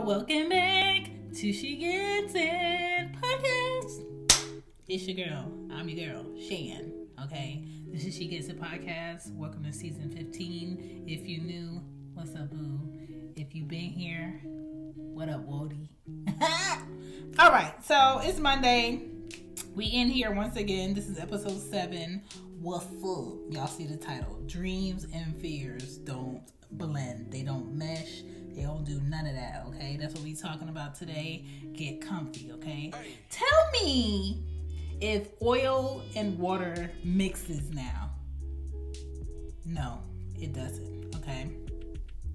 welcome back to She Gets It podcast. It's your girl. I'm your girl, Shan. Okay, this is She Gets It podcast. Welcome to season 15. If you're new, what's up, boo? If you've been here, what up, Wody? All right, so it's Monday. We in here once again. This is episode seven. What's up? Y'all see the title. Dreams and fears don't blend. They don't mesh. They don't do none of that, okay? That's what we talking about today. Get comfy, okay? Tell me if oil and water mixes now. No, it doesn't, okay?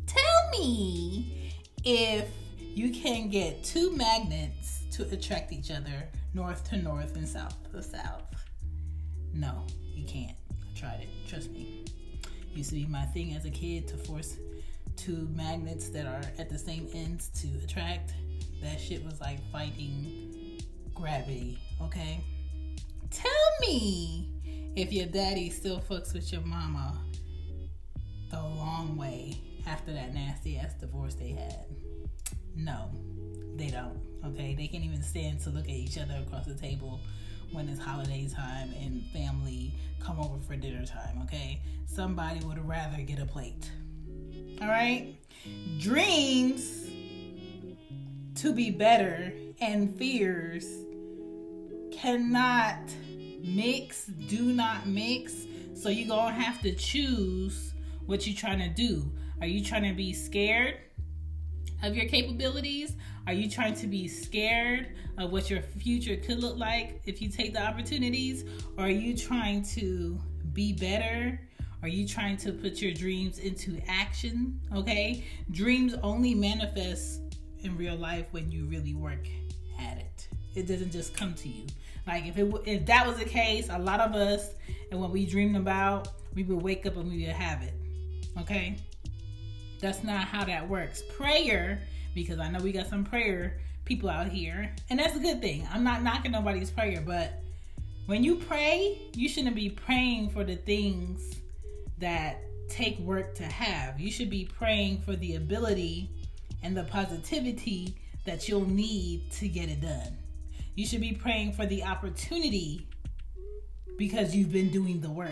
Tell me if you can get two magnets to attract each other north to north and south to south. No, you can't. I tried it. Trust me. Used to be my thing as a kid to force two magnets that are at the same ends to attract. That shit was like fighting gravity, okay? Tell me if your daddy still fucks with your mama the long way after that nasty ass divorce they had. No, they don't. Okay, they can't even stand to look at each other across the table when it's holiday time and family come over for dinner time. Okay, somebody would rather get a plate. All right, dreams to be better and fears cannot mix. Do not mix. So you're gonna have to choose what you're trying to do. Are you trying to be scared of your capabilities? Are you trying to be scared of what your future could look like if you take the opportunities? Or are you trying to be better? Are you trying to put your dreams into action? Okay? Dreams only manifest in real life when you really work at it. It doesn't just come to you. Like if it if that was the case, a lot of us and what we dreamed about, we would wake up and we would have it. Okay? That's not how that works. Prayer, because I know we got some prayer people out here, and that's a good thing. I'm not knocking nobody's prayer, but when you pray, you shouldn't be praying for the things that take work to have. You should be praying for the ability and the positivity that you'll need to get it done. You should be praying for the opportunity because you've been doing the work.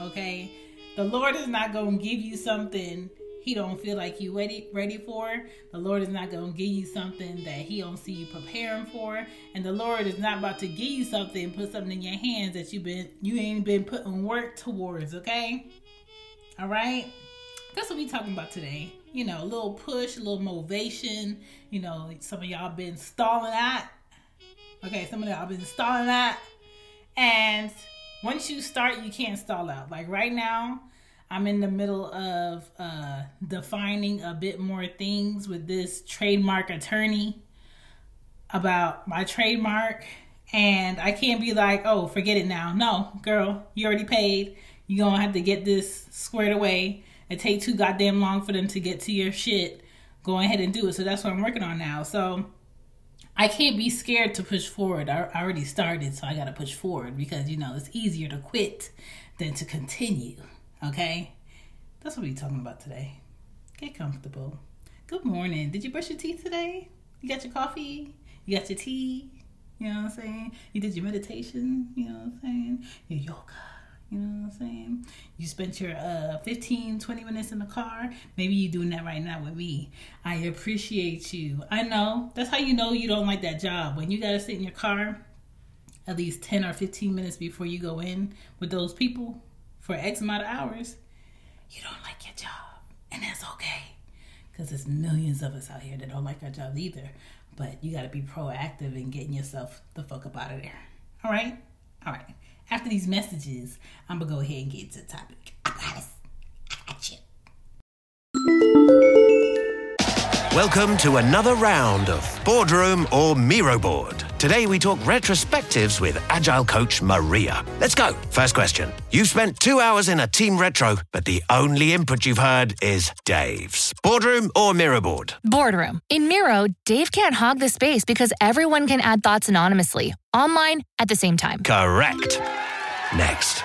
Okay? The Lord is not going to give you something he don't feel like you ready ready for. The Lord is not going to give you something that he don't see you preparing for, and the Lord is not about to give you something, put something in your hands that you been you ain't been putting work towards, okay? All right? That's what we talking about today. You know, a little push, a little motivation. You know, some of y'all been stalling at. Okay, some of y'all been stalling at. And once you start, you can't stall out. Like right now, I'm in the middle of uh, defining a bit more things with this trademark attorney about my trademark. And I can't be like, oh, forget it now. No, girl, you already paid. You're going to have to get this squared away. It take too goddamn long for them to get to your shit. Go ahead and do it. So that's what I'm working on now. So I can't be scared to push forward. I, already started, so I got to push forward because, you know, it's easier to quit than to continue. Okay? That's what we're talking about today. Get comfortable. Good morning. Did you brush your teeth today? You got your coffee? You got your tea? You know what I'm saying? You did your meditation? You know what I'm saying? Your yoga? You know what I'm saying? You spent your uh 15, 20 minutes in the car. Maybe you're doing that right now with me. I appreciate you. I know. That's how you know you don't like that job. When you gotta sit in your car at least 10 or 15 minutes before you go in with those people for X amount of hours, you don't like your job. And that's okay. Because there's millions of us out here that don't like our jobs either. But you got to be proactive in getting yourself the fuck up out of there. All right? All right. After these messages, I'm to go ahead and get to the topic. I got us. I got you. Welcome to another round of Boardroom or Miro Board. Today we talk retrospectives with Agile coach Maria. Let's go. First question. You've spent two hours in a team retro, but the only input you've heard is Dave's. Boardroom or Miro Board? Boardroom. In Miro, Dave can't hog the space because everyone can add thoughts anonymously, online, at the same time. Correct. Next.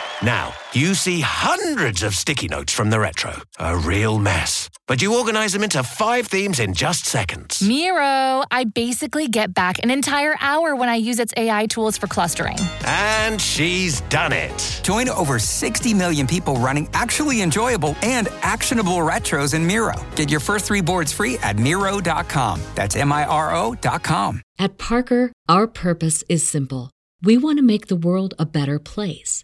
Now, you see hundreds of sticky notes from the retro. A real mess. But you organize them into five themes in just seconds. Miro, I basically get back an entire hour when I use its AI tools for clustering. And she's done it. Join over 60 million people running actually enjoyable and actionable retros in Miro. Get your first three boards free at Miro.com. That's M I R O.com. At Parker, our purpose is simple. We want to make the world a better place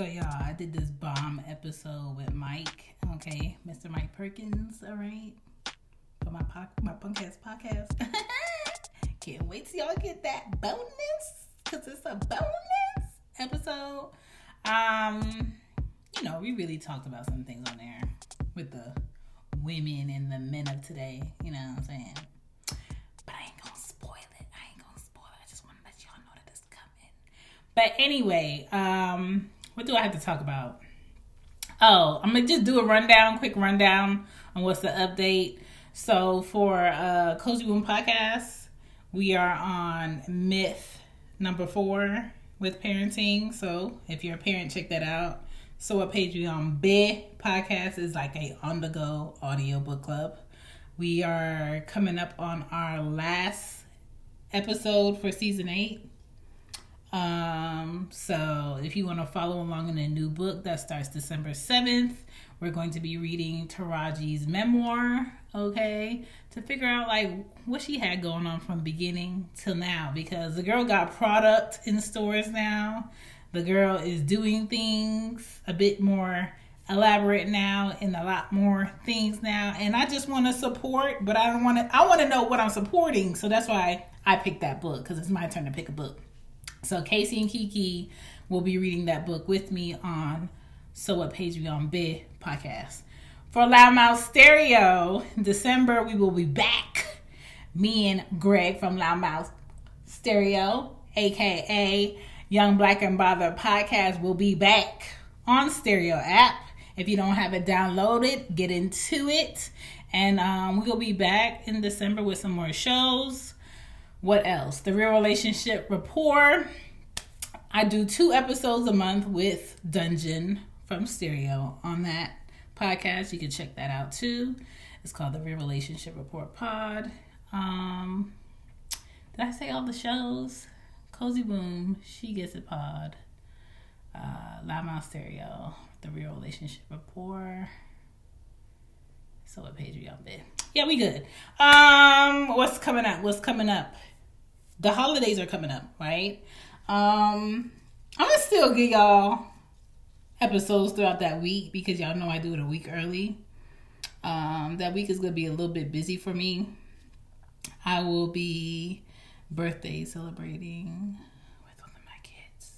So y'all, I did this bomb episode with Mike. Okay, Mr. Mike Perkins. All right, for my po- my podcast podcast. Can't wait till y'all get that bonus because it's a bonus episode. Um, you know, we really talked about some things on there with the women and the men of today. You know what I'm saying? But I ain't gonna spoil it. I ain't gonna spoil it. I just want to let y'all know that coming. But anyway, um, what do I have to talk about? Oh, I'm gonna just do a rundown, quick rundown on what's the update. So for uh Cozy Womb podcast, we are on myth number four with parenting. So if you're a parent, check that out. So What Page We On podcast is like a on the go audio book club. We are coming up on our last episode for season eight. Um, so if you want to follow along in a new book that starts December 7th, we're going to be reading Taraji's memoir, okay, to figure out like what she had going on from beginning till now because the girl got product in stores now. The girl is doing things a bit more elaborate now and a lot more things now and I just want to support, but I don't want to I want to know what I'm supporting. So that's why I picked that book cuz it's my turn to pick a book. So Casey and Kiki will be reading that book with me on So What Page We On podcast. For Loudmouth Stereo, December we will be back. Me and Greg from Loudmouth Stereo, aka Young Black and Bother podcast, will be back on Stereo app. If you don't have it downloaded, get into it. And um, we'll be back in December with some more shows. What else? The Real Relationship Rapport. I do two episodes a month with Dungeon from Stereo on that podcast. You can check that out too. It's called the Real Relationship Report Pod. Um, did I say all the shows? Cozy Boom, She Gets It Pod, uh, Loudmouth Stereo, The Real Relationship Rapport. So what page we on there? Yeah, we good. Um, what's coming up? What's coming up? The holidays are coming up, right? Um, I'm gonna still give y'all episodes throughout that week because y'all know I do it a week early. Um, that week is gonna be a little bit busy for me. I will be birthday celebrating with one of my kids,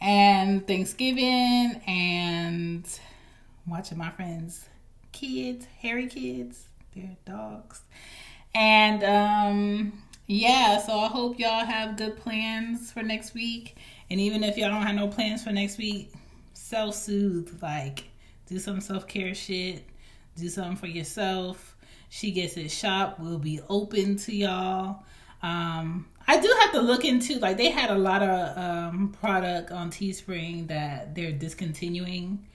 and Thanksgiving, and watching my friends' kids, hairy kids, their dogs, and um, yeah. So I hope y'all have good plans for next week, and even if y'all don't have no plans for next week, self soothe, like do some self care shit, do something for yourself. She gets it shop will be open to y'all. Um, I do have to look into like they had a lot of um, product on Teespring that they're discontinuing,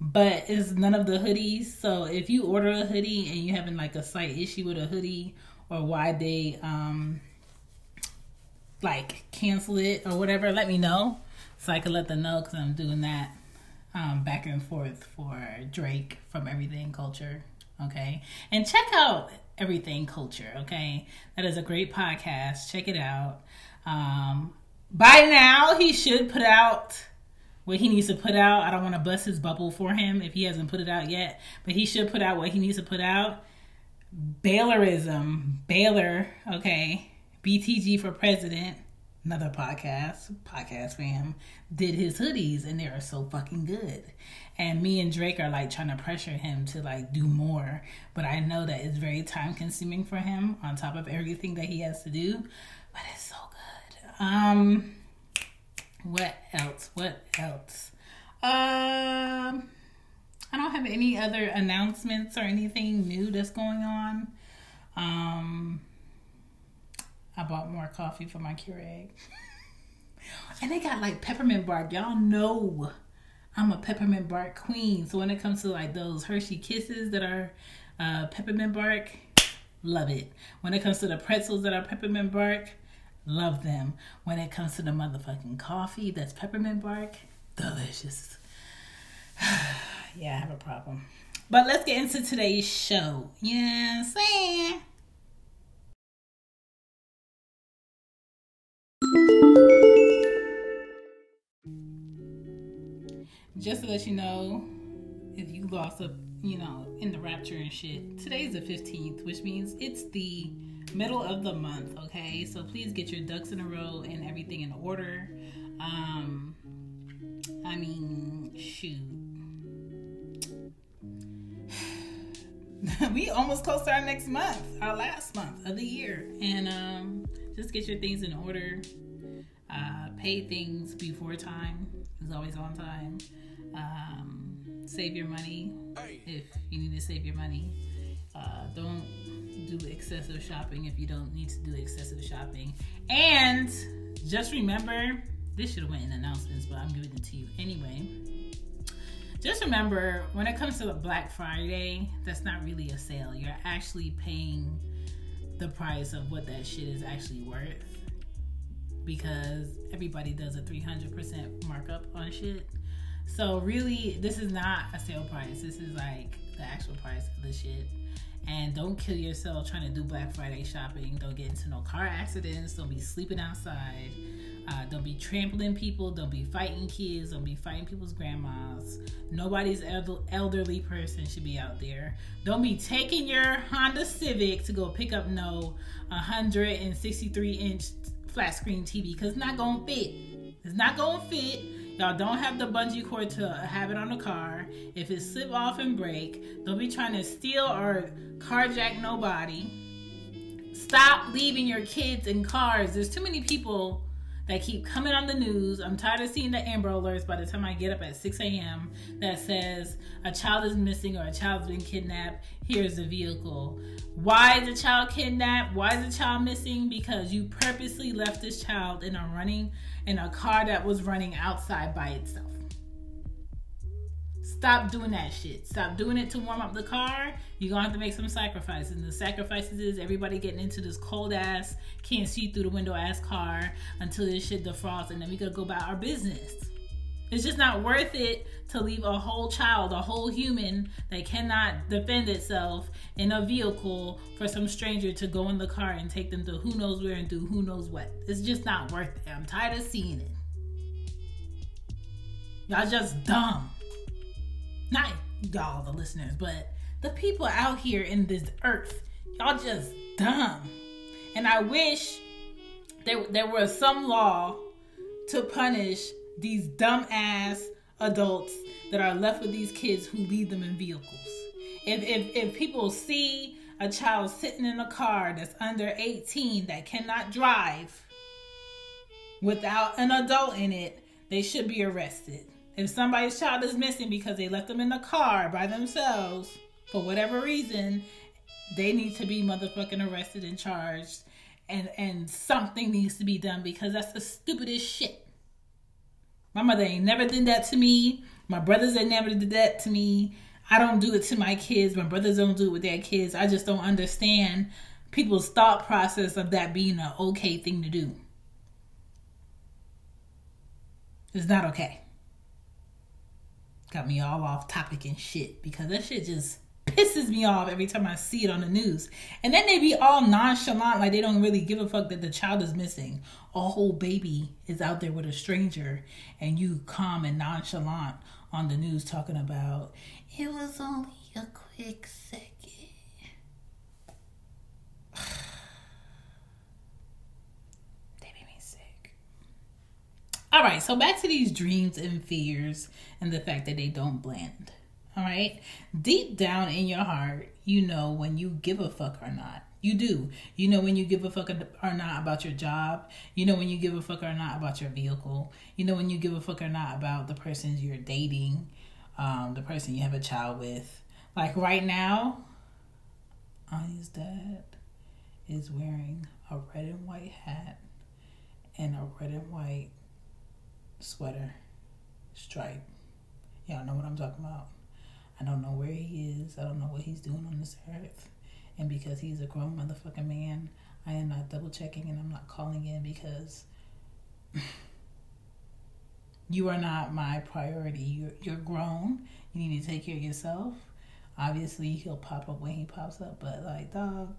but it's none of the hoodies. So if you order a hoodie and you having like a slight issue with a hoodie or why they um like cancel it or whatever, let me know so I can let them know because I'm doing that um, back and forth for Drake from Everything Culture. Okay, and check out Everything Culture. Okay, that is a great podcast. Check it out. Um, by now, he should put out what he needs to put out. I don't want to bust his bubble for him if he hasn't put it out yet, but he should put out what he needs to put out. Baylorism, Baylor, okay, BTG for president, another podcast, podcast fam, did his hoodies and they are so fucking good. And me and Drake are like trying to pressure him to like do more. But I know that it's very time consuming for him on top of everything that he has to do. But it's so good. Um what else? What else? Um I don't have any other announcements or anything new that's going on. Um I bought more coffee for my Keurig. and they got like peppermint bark. Y'all know I'm a peppermint bark queen. So when it comes to like those Hershey kisses that are uh, peppermint bark, love it. When it comes to the pretzels that are peppermint bark, love them. When it comes to the motherfucking coffee that's peppermint bark, delicious. yeah, I have a problem. But let's get into today's show. What I'm saying? Just to let you know, if you lost a, you know, in the rapture and shit, today's the 15th, which means it's the middle of the month, okay? So please get your ducks in a row and everything in order. Um, I mean, shoot. we almost close to our next month, our last month of the year. And um, just get your things in order. Uh, pay things before time is always on time. Um, save your money if you need to save your money. Uh, don't do excessive shopping if you don't need to do excessive shopping. And just remember, this should have went in announcements, but I'm giving it to you anyway. Just remember, when it comes to the Black Friday, that's not really a sale. You're actually paying the price of what that shit is actually worth because everybody does a 300% markup on shit. So really, this is not a sale price. This is like the actual price of the shit. And don't kill yourself trying to do Black Friday shopping. Don't get into no car accidents. Don't be sleeping outside. Uh, don't be trampling people. Don't be fighting kids. Don't be fighting people's grandmas. Nobody's elder- elderly person should be out there. Don't be taking your Honda Civic to go pick up no 163 inch flat screen TV because it's not gonna fit. It's not gonna fit. Y'all don't have the bungee cord to have it on the car. If it slip off and break, don't be trying to steal or carjack nobody. Stop leaving your kids in cars. There's too many people that keep coming on the news. I'm tired of seeing the Amber Alerts by the time I get up at 6 a.m. that says a child is missing or a child's been kidnapped. Here's the vehicle. Why is the child kidnapped? Why is the child missing? Because you purposely left this child in a running in a car that was running outside by itself. Stop doing that shit. Stop doing it to warm up the car. You're gonna have to make some sacrifices. And the sacrifices is everybody getting into this cold ass, can't see through the window ass car until this shit defrosts, and then we gotta go about our business. It's just not worth it to leave a whole child, a whole human that cannot defend itself in a vehicle for some stranger to go in the car and take them to who knows where and do who knows what. It's just not worth it. I'm tired of seeing it. Y'all just dumb. Not y'all, the listeners, but the people out here in this earth. Y'all just dumb. And I wish there, there was some law to punish these dumb ass adults that are left with these kids who leave them in vehicles. If, if, if people see a child sitting in a car that's under 18 that cannot drive without an adult in it, they should be arrested. If somebody's child is missing because they left them in the car by themselves for whatever reason, they need to be motherfucking arrested and charged and and something needs to be done because that's the stupidest shit. My mother ain't never did that to me. My brothers ain't never did that to me. I don't do it to my kids. My brothers don't do it with their kids. I just don't understand people's thought process of that being an okay thing to do. It's not okay. Got me all off topic and shit because that shit just pisses me off every time I see it on the news. And then they be all nonchalant, like they don't really give a fuck that the child is missing. A whole baby is out there with a stranger, and you calm and nonchalant on the news talking about it was only a quick second. so back to these dreams and fears and the fact that they don't blend. All right. Deep down in your heart, you know when you give a fuck or not. You do. You know when you give a fuck or not about your job. You know when you give a fuck or not about your vehicle. You know when you give a fuck or not about the person you're dating, um, the person you have a child with. Like right now, Anya's dad is wearing a red and white hat and a red and white sweater stripe. Y'all know what I'm talking about. I don't know where he is. I don't know what he's doing on this earth. And because he's a grown motherfucking man, I am not double checking and I'm not calling in because you are not my priority. You're, you're grown. You need to take care of yourself. Obviously, he'll pop up when he pops up, but like, dog,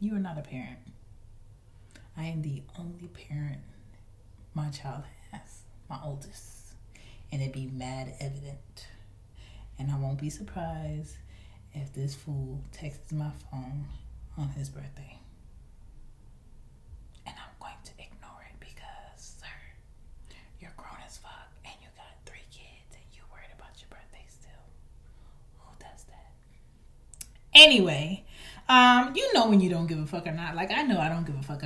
you are not a parent. I am the only parent my child has, my oldest. And it'd be mad evident. And I won't be surprised if this fool texts my phone on his birthday. And I'm going to ignore it because, sir, you're grown as fuck and you got three kids and you worried about your birthday still. Who does that? Anyway, um, you know when you don't give a fuck or not. Like I know I don't give a fuck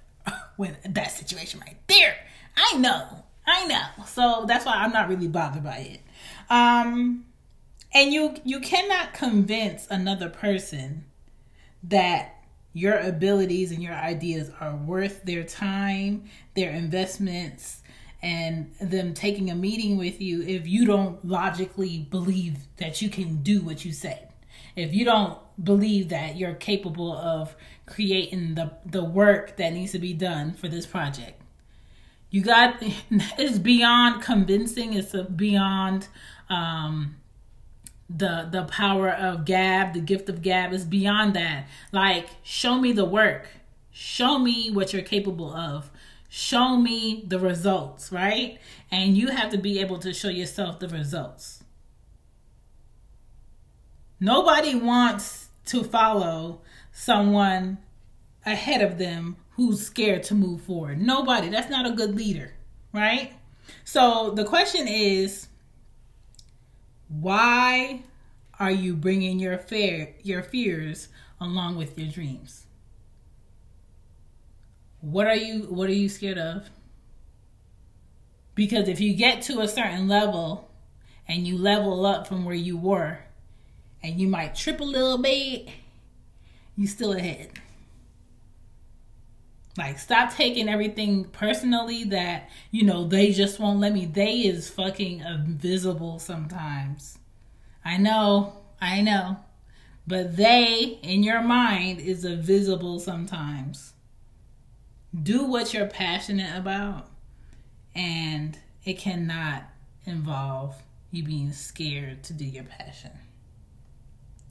when that situation right there. I know. I know. So that's why I'm not really bothered by it. Um and you you cannot convince another person that your abilities and your ideas are worth their time, their investments, and them taking a meeting with you if you don't logically believe that you can do what you said. If you don't believe that you're capable of creating the the work that needs to be done for this project. You got it's beyond convincing, it's beyond um the the power of gab the gift of gab. Is beyond that. Like show me the work. Show me what you're capable of. Show me the results right? And you have to be able to show yourself the results. Nobody wants to follow someone ahead of them who's scared to move forward nobody that's not a good leader right so the question is why are you bringing your fear, your fears along with your dreams? What are you what are you scared of? Because if you get to a certain level and you level up from where you were and you might trip a little bit, you still ahead. Like, stop taking everything personally that, you know, they just won't let me. They is fucking invisible sometimes. I know, I know. But they, in your mind, is invisible sometimes. Do what you're passionate about, and it cannot involve you being scared to do your passion.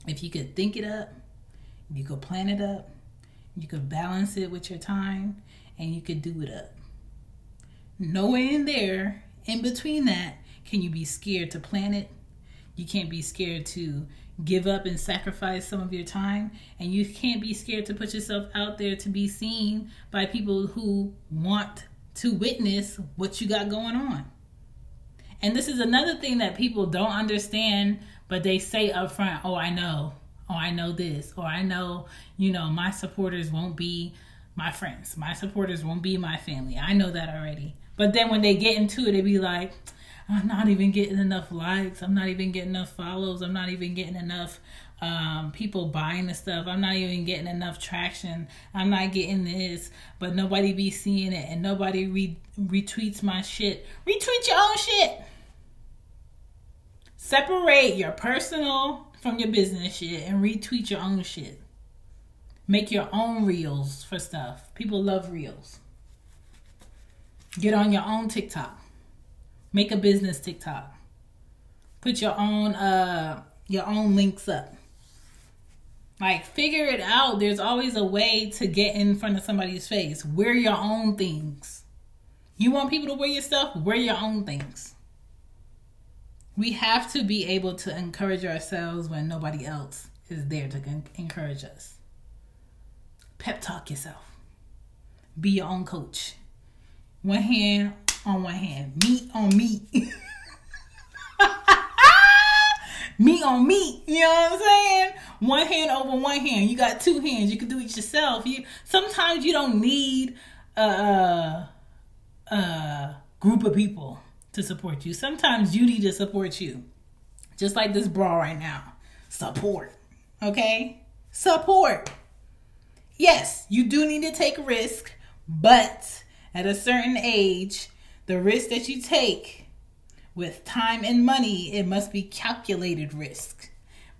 If you could think it up, you could plan it up, you could balance it with your time and you could do it up. Nowhere in there, in between that, can you be scared to plan it. You can't be scared to give up and sacrifice some of your time. And you can't be scared to put yourself out there to be seen by people who want to witness what you got going on. And this is another thing that people don't understand, but they say up front, oh, I know oh, I know this, or I know, you know, my supporters won't be my friends. My supporters won't be my family. I know that already. But then when they get into it, they be like, I'm not even getting enough likes. I'm not even getting enough follows. I'm not even getting enough um, people buying the stuff. I'm not even getting enough traction. I'm not getting this, but nobody be seeing it and nobody re- retweets my shit. Retweet your own shit. Separate your personal from your business shit and retweet your own shit. Make your own reels for stuff. People love reels. Get on your own TikTok. Make a business TikTok. Put your own uh your own links up. Like figure it out. There's always a way to get in front of somebody's face. Wear your own things. You want people to wear your stuff? Wear your own things we have to be able to encourage ourselves when nobody else is there to encourage us. Pep talk yourself. Be your own coach. One hand on one hand, meat on meat. meat on meat. You know what I'm saying? One hand over one hand. You got two hands. You can do it yourself. You sometimes you don't need a, a, a group of people to support you. Sometimes you need to support you. Just like this bra right now. Support. Okay? Support. Yes, you do need to take risk, but at a certain age, the risk that you take with time and money, it must be calculated risk.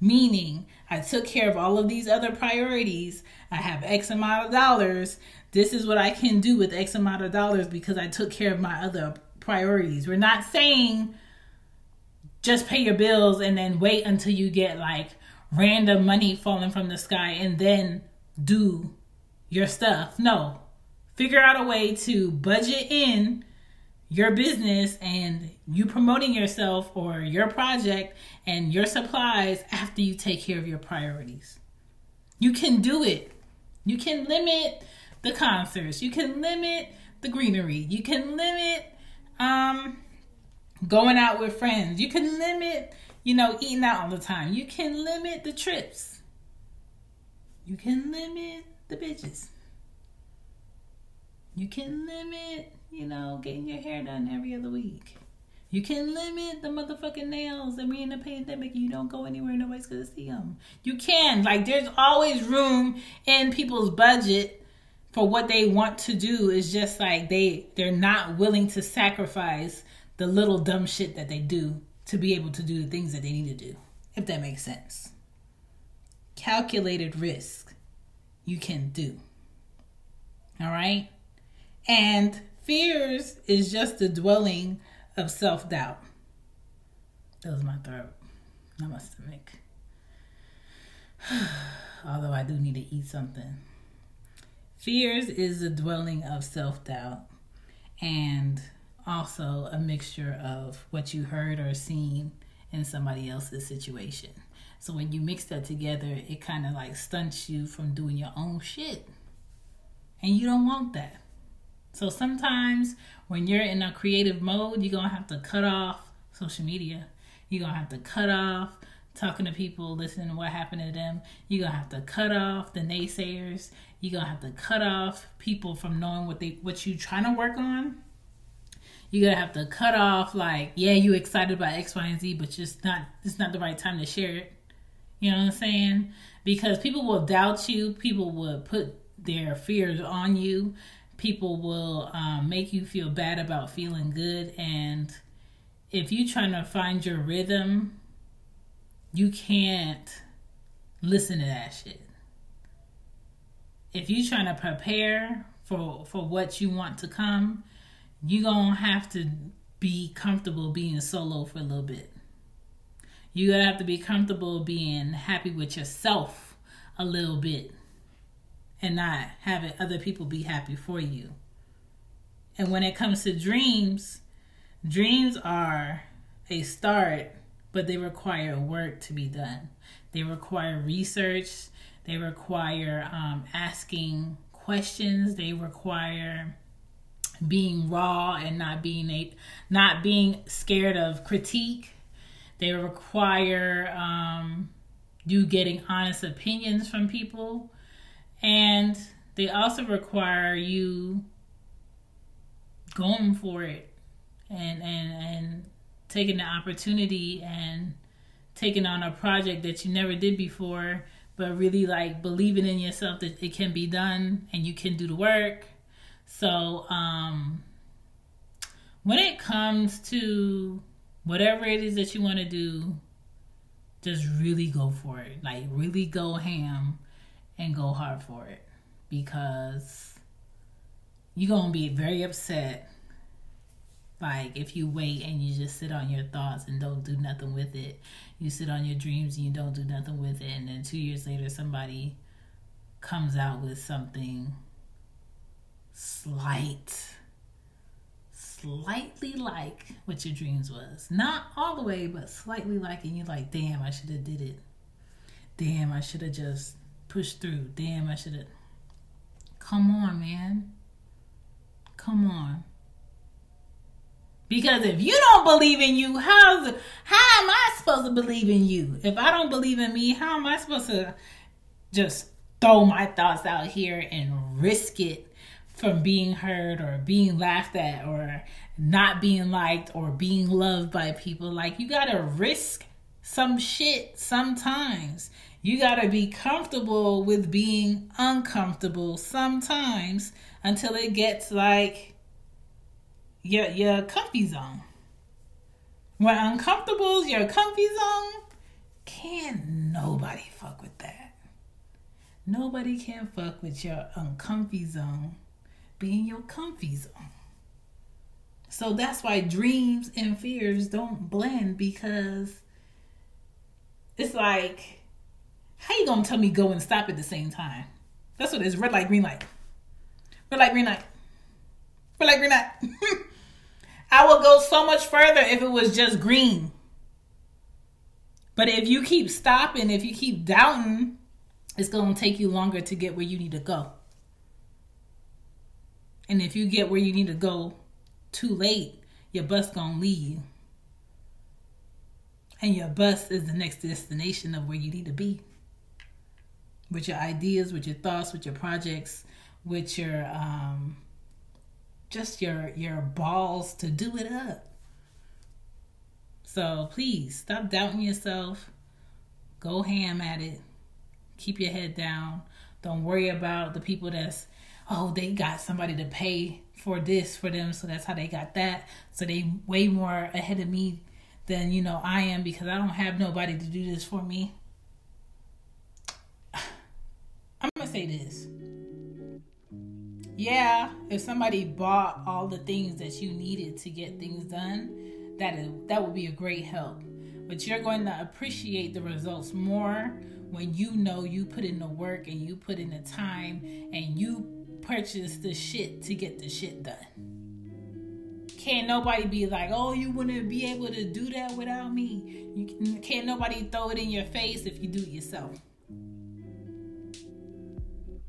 Meaning, I took care of all of these other priorities. I have X amount of dollars. This is what I can do with X amount of dollars because I took care of my other priorities. We're not saying just pay your bills and then wait until you get like random money falling from the sky and then do your stuff. No. Figure out a way to budget in your business and you promoting yourself or your project and your supplies after you take care of your priorities. You can do it. You can limit the concerts. You can limit the greenery. You can limit um going out with friends. You can limit, you know, eating out all the time. You can limit the trips. You can limit the bitches. You can limit, you know, getting your hair done every other week. You can limit the motherfucking nails. I mean, in the pandemic, you don't go anywhere, nobody's gonna see them. You can. Like, there's always room in people's budget for what they want to do. is just like they they're not willing to sacrifice the little dumb shit that they do to be able to do the things that they need to do. If that makes sense. Calculated risk you can do. All right? And fears is just the dwelling of self doubt. That was my throat, not my stomach. Although I do need to eat something. Fears is a dwelling of self doubt and also a mixture of what you heard or seen in somebody else's situation. So when you mix that together, it kind of like stunts you from doing your own shit. And you don't want that. So sometimes when you're in a creative mode, you're going to have to cut off social media. You're going to have to cut off talking to people, listening to what happened to them. You're going to have to cut off the naysayers. You're to have to cut off people from knowing what they what you're trying to work on. You're gonna have to cut off like yeah you excited about x y and z but just not it's not the right time to share it. You know what i'm saying? Because people will doubt you. People will put their fears on you. People will um, make you feel bad about feeling good. And if you're trying to find your rhythm you can't listen to that shit if you're trying to prepare for for what you want to come you're gonna have to be comfortable being solo for a little bit. You're gonna have to be comfortable being happy with yourself a little bit and not having other people be happy for you. And when it comes to dreams, dreams are a start, but they require work to be done. They require research, they require um, asking questions, they require being raw and not being a not being scared of critique. They require um, you getting honest opinions from people. And they also require you going for it and and and taking the opportunity and taking on a project that you never did before but really like believing in yourself that it can be done and you can do the work so, um, when it comes to whatever it is that you want to do, just really go for it. Like, really go ham and go hard for it because you're going to be very upset. Like, if you wait and you just sit on your thoughts and don't do nothing with it, you sit on your dreams and you don't do nothing with it, and then two years later, somebody comes out with something slight, slightly like what your dreams was. Not all the way, but slightly like, and you're like, damn, I should have did it. Damn, I should have just pushed through. Damn, I should have. Come on, man. Come on. Because if you don't believe in you, how's how am I supposed to believe in you? If I don't believe in me, how am I supposed to just throw my thoughts out here and risk it from being heard or being laughed at or not being liked or being loved by people? Like you gotta risk some shit sometimes. You gotta be comfortable with being uncomfortable sometimes until it gets like your your comfy zone. When uncomfortable is your comfy zone, can nobody fuck with that. Nobody can fuck with your uncomfy zone being your comfy zone. So that's why dreams and fears don't blend because it's like, how you gonna tell me go and stop at the same time? That's what it is. Red light, green light. Red light, green light. Red light, green light. I will go so much further if it was just green. But if you keep stopping, if you keep doubting, it's going to take you longer to get where you need to go. And if you get where you need to go too late, your bus going to leave you. And your bus is the next destination of where you need to be. With your ideas, with your thoughts, with your projects, with your um, just your your balls to do it up. So please stop doubting yourself. Go ham at it. Keep your head down. Don't worry about the people that's oh they got somebody to pay for this for them so that's how they got that. So they way more ahead of me than you know I am because I don't have nobody to do this for me. I'm gonna say this yeah, if somebody bought all the things that you needed to get things done, that is that would be a great help. But you're going to appreciate the results more when you know you put in the work and you put in the time and you purchase the shit to get the shit done. Can't nobody be like, oh, you wouldn't be able to do that without me. You can't nobody throw it in your face if you do it yourself.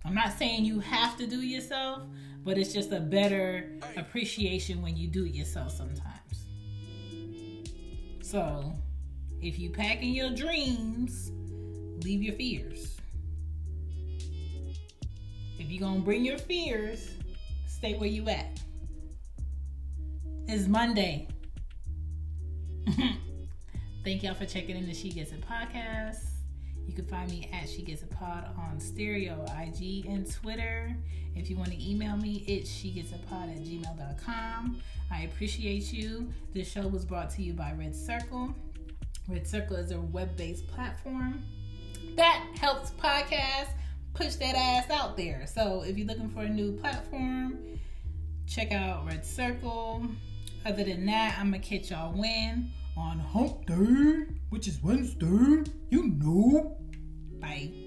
I'm not saying you have to do yourself, but it's just a better appreciation when you do it yourself sometimes. So, if you pack in your dreams, leave your fears. If you're gonna bring your fears, stay where you at. It's Monday. Thank y'all for checking in the She Gets It podcast. You can find me at She Gets a Pod on Stereo, IG, and Twitter. If you want to email me, it's She Gets a Pod at gmail.com. I appreciate you. This show was brought to you by Red Circle. Red Circle is a web based platform that helps podcasts push that ass out there. So if you're looking for a new platform, check out Red Circle. Other than that, I'm going to catch y'all when on Hump Day, which is Wednesday. You know. Bye.